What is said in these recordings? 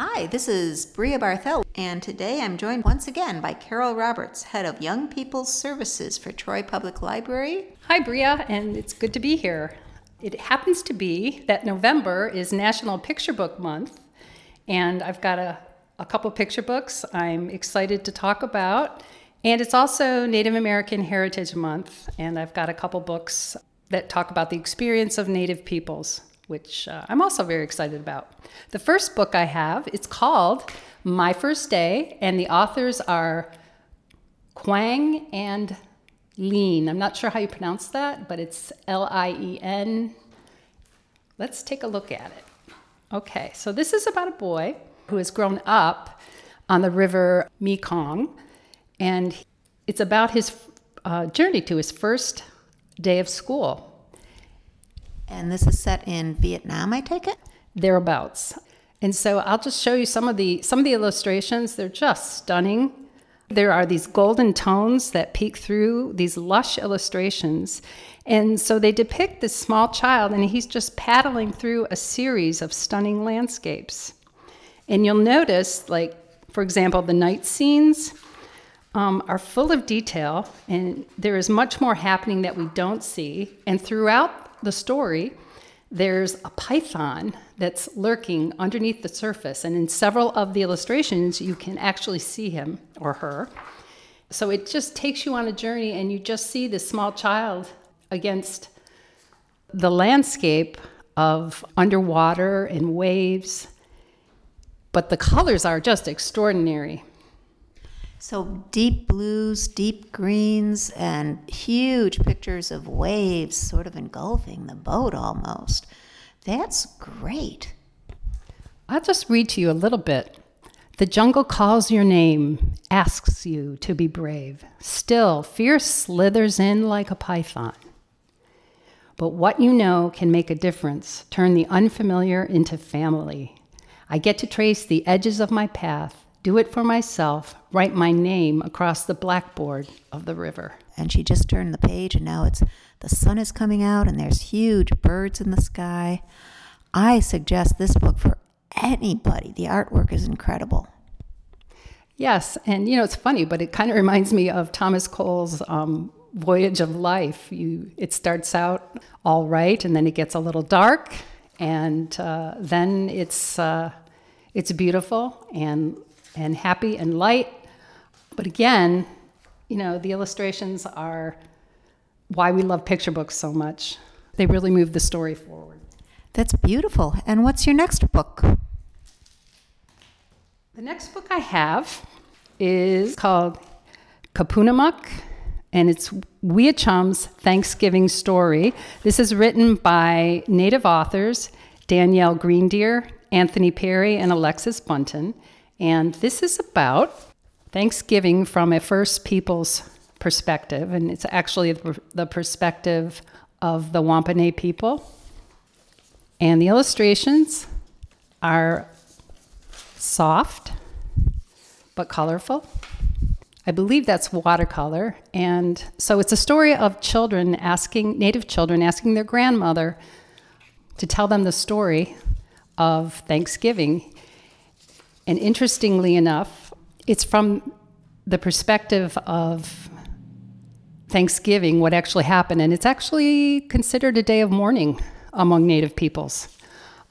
Hi, this is Bria Barthel, and today I'm joined once again by Carol Roberts, head of Young People's Services for Troy Public Library. Hi, Bria, and it's good to be here. It happens to be that November is National Picture Book Month, and I've got a, a couple picture books I'm excited to talk about. And it's also Native American Heritage Month, and I've got a couple books that talk about the experience of Native peoples, which uh, I'm also very excited about. The first book I have, it's called My First Day, and the authors are Quang and Lean. I'm not sure how you pronounce that, but it's L I E N. Let's take a look at it. Okay, so this is about a boy who has grown up on the river Mekong and it's about his uh, journey to his first day of school. And this is set in Vietnam, I take it? Thereabouts. And so I'll just show you some of the some of the illustrations. They're just stunning. There are these golden tones that peek through these lush illustrations. And so they depict this small child, and he's just paddling through a series of stunning landscapes. And you'll notice, like, for example, the night scenes um, are full of detail, and there is much more happening that we don't see. And throughout the story, there's a python that's lurking underneath the surface. And in several of the illustrations, you can actually see him or her. So it just takes you on a journey, and you just see this small child against the landscape of underwater and waves. But the colors are just extraordinary. So deep blues, deep greens, and huge pictures of waves sort of engulfing the boat almost. That's great. I'll just read to you a little bit. The jungle calls your name, asks you to be brave. Still, fear slithers in like a python. But what you know can make a difference, turn the unfamiliar into family. I get to trace the edges of my path do it for myself, write my name across the blackboard of the river. And she just turned the page, and now it's the sun is coming out, and there's huge birds in the sky. I suggest this book for anybody. The artwork is incredible. Yes, and you know it's funny, but it kind of reminds me of Thomas Cole's um, Voyage of Life. You, it starts out all right, and then it gets a little dark, and uh, then it's uh, it's beautiful and and happy and light. But again, you know, the illustrations are why we love picture books so much. They really move the story forward. That's beautiful. And what's your next book? The next book I have is called Keepunumuk, and it's Wiyachum's Thanksgiving Story. This is written by Native authors Danielle Greendeer, Anthony Perry, and Alexis Bunten. And this is about Thanksgiving from a First Peoples perspective, and it's actually the perspective of the Wampanoag people. And the illustrations are soft but colorful. I believe that's watercolor. And so it's a story of children asking, native children asking their grandmother to tell them the story of Thanksgiving. And interestingly enough, it's from the perspective of Thanksgiving, what actually happened. And it's actually considered a day of mourning among Native peoples.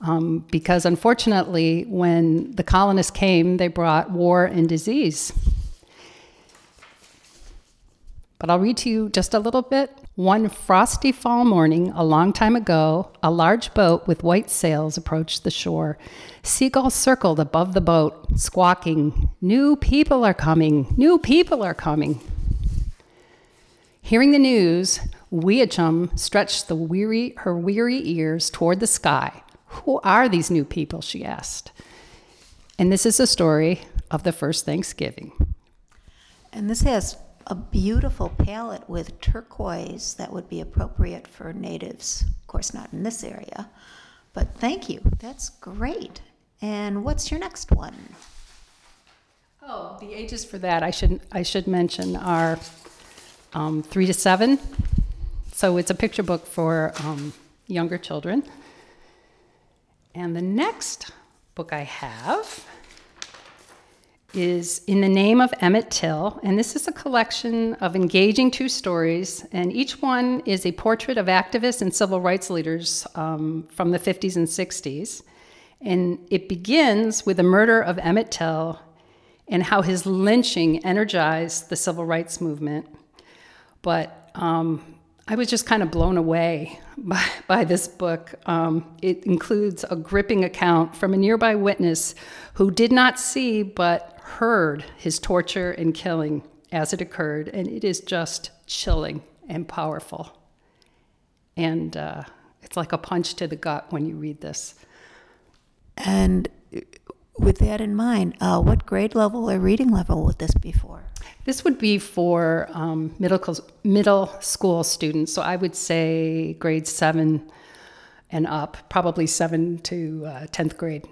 Um, because unfortunately, when the colonists came, they brought war and disease. But I'll read to you just a little bit. One frosty fall morning, a long time ago, a large boat with white sails approached the shore. Seagulls circled above the boat, squawking, New people are coming! New people are coming! Hearing the news, Wiyachum stretched the weary, her weary ears toward the sky. Who are these new people? she asked. And this is a story of the first Thanksgiving. And this has a beautiful palette with turquoise that would be appropriate for natives. Of course, not in this area, but thank you. That's great. And what's your next one? Oh, the ages for that I should I should mention are um, three to seven. So it's a picture book for um, younger children. And the next book I have is In the Name of Emmett Till, and this is a collection of engaging true stories, and each one is a portrait of activists and civil rights leaders um, from the 50s and 60s. And it begins with the murder of Emmett Till and how his lynching energized the civil rights movement. But um, I was just kind of blown away by, by this book. Um, it includes a gripping account from a nearby witness who did not see but heard his torture and killing as it occurred, and it is just chilling and powerful. And uh, it's like a punch to the gut when you read this. And with that in mind, uh, what grade level or reading level would this be for? This would be for um, middle, middle school students. So I would say grade seven and up, probably seven to uh, 10th grade.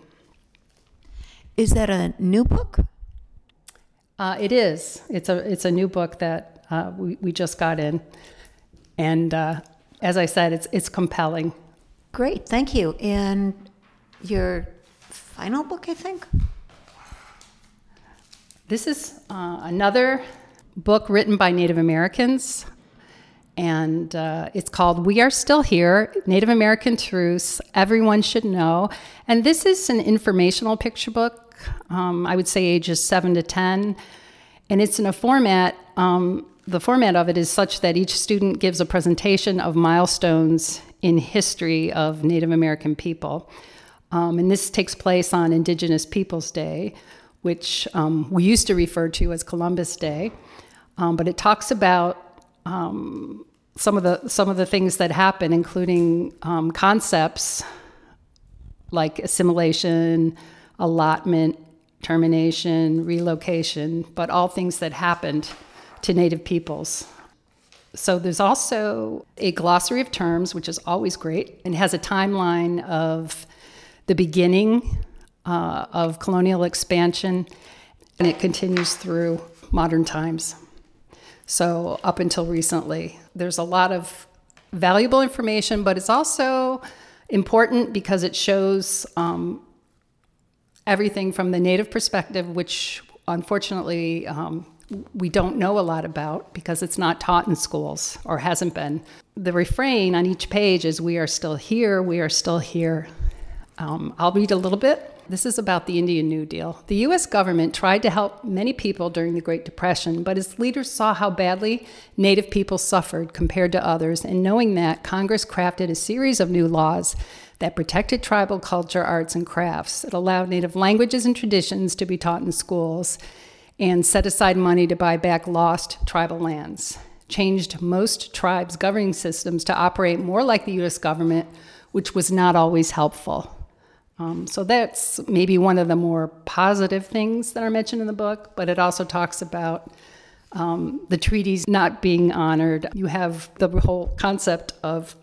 Is that a new book? Uh, it is. It's a it's a new book that uh, we we just got in, and uh, as I said, it's it's compelling. Great, thank you. And your final book, I think. This is uh, another book written by Native Americans, and uh, it's called We Are Still Here Native American Truths Everyone Should Know. And this is an informational picture book um, I would say ages seven to 10. And it's in a format, um, the format of it is such that each student gives a presentation of milestones in history of Native American people. Um, and this takes place on Indigenous Peoples Day, which um, we used to refer to as Columbus Day. Um, but it talks about um, some of the some of the things that happen, including concepts like assimilation, allotment, termination, relocation, but all things that happened to Native peoples. So there's also a glossary of terms, which is always great, and has a timeline of the beginning uh, of colonial expansion, and it continues through modern times. So up until recently, there's a lot of valuable information, but it's also important because it shows um, everything from the native perspective, which unfortunately um, we don't know a lot about because it's not taught in schools or hasn't been. The refrain on each page is We are still here, we are still here. Um, I'll read a little bit. This is about the Indian New Deal. The U.S. government tried to help many people during the Great Depression, but its leaders saw how badly Native people suffered compared to others, and knowing that, Congress crafted a series of new laws that protected tribal culture, arts, and crafts. It allowed Native languages and traditions to be taught in schools and set aside money to buy back lost tribal lands. Changed most tribes' governing systems to operate more like the US government, which was not always helpful. Um, so that's maybe one of the more positive things that are mentioned in the book, but it also talks about um, the treaties not being honored. You have the whole concept of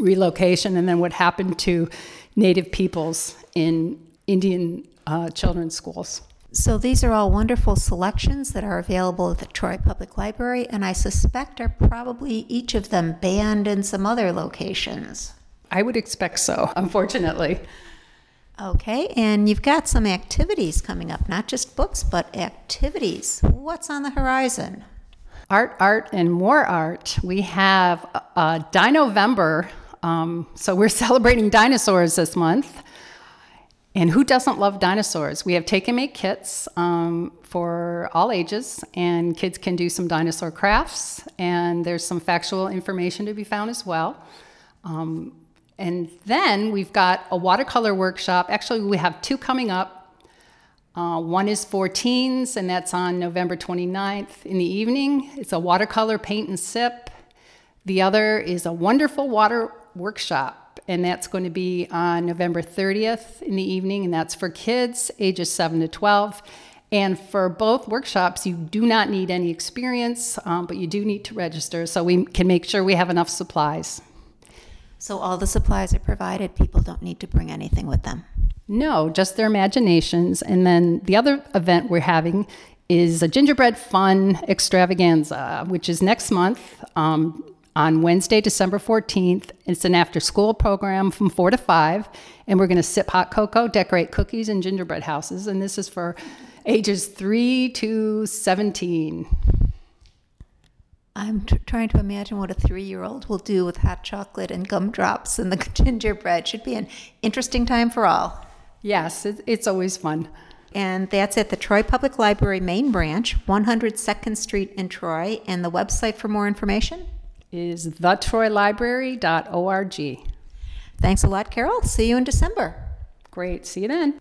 relocation and then what happened to Native peoples in Indian uh, children's schools. So these are all wonderful selections that are available at the Troy Public Library, and I suspect are probably each of them banned in some other locations. I would expect so, unfortunately. Okay, and you've got some activities coming up, not just books, but activities. What's on the horizon? Art, art, and more art. We have uh, Dinovember um, so we're celebrating dinosaurs this month. And who doesn't love dinosaurs? We have take and make kits um, for all ages, and kids can do some dinosaur crafts, and there's some factual information to be found as well. Um, and then we've got a watercolor workshop. Actually, we have two coming up. Uh, one is for teens, and that's on November 29th in the evening. It's a watercolor paint and sip. The other is a wonderful water workshop, and that's going to be on November 30th in the evening, and that's for kids ages 7 to 12. And for both workshops, you do not need any experience, um, but you do need to register so we can make sure we have enough supplies. So all the supplies are provided, people don't need to bring anything with them? No, just their imaginations. And then the other event we're having is a gingerbread fun extravaganza, which is next month. Um, on Wednesday, December 14th. It's an after school program from 4 to 5, and we're going to sip hot cocoa, decorate cookies and gingerbread houses, and this is for ages 3 to 17. I'm tr- trying to imagine what a three year old will do with hot chocolate and gumdrops and the gingerbread. Should be an interesting time for all. Yes, it, it's always fun. And that's at the Troy Public Library main branch, 100 Second Street in Troy. And the website for more information? Is thetroylibrary.org. Thanks a lot, Carol. See you in December. Great. See you then.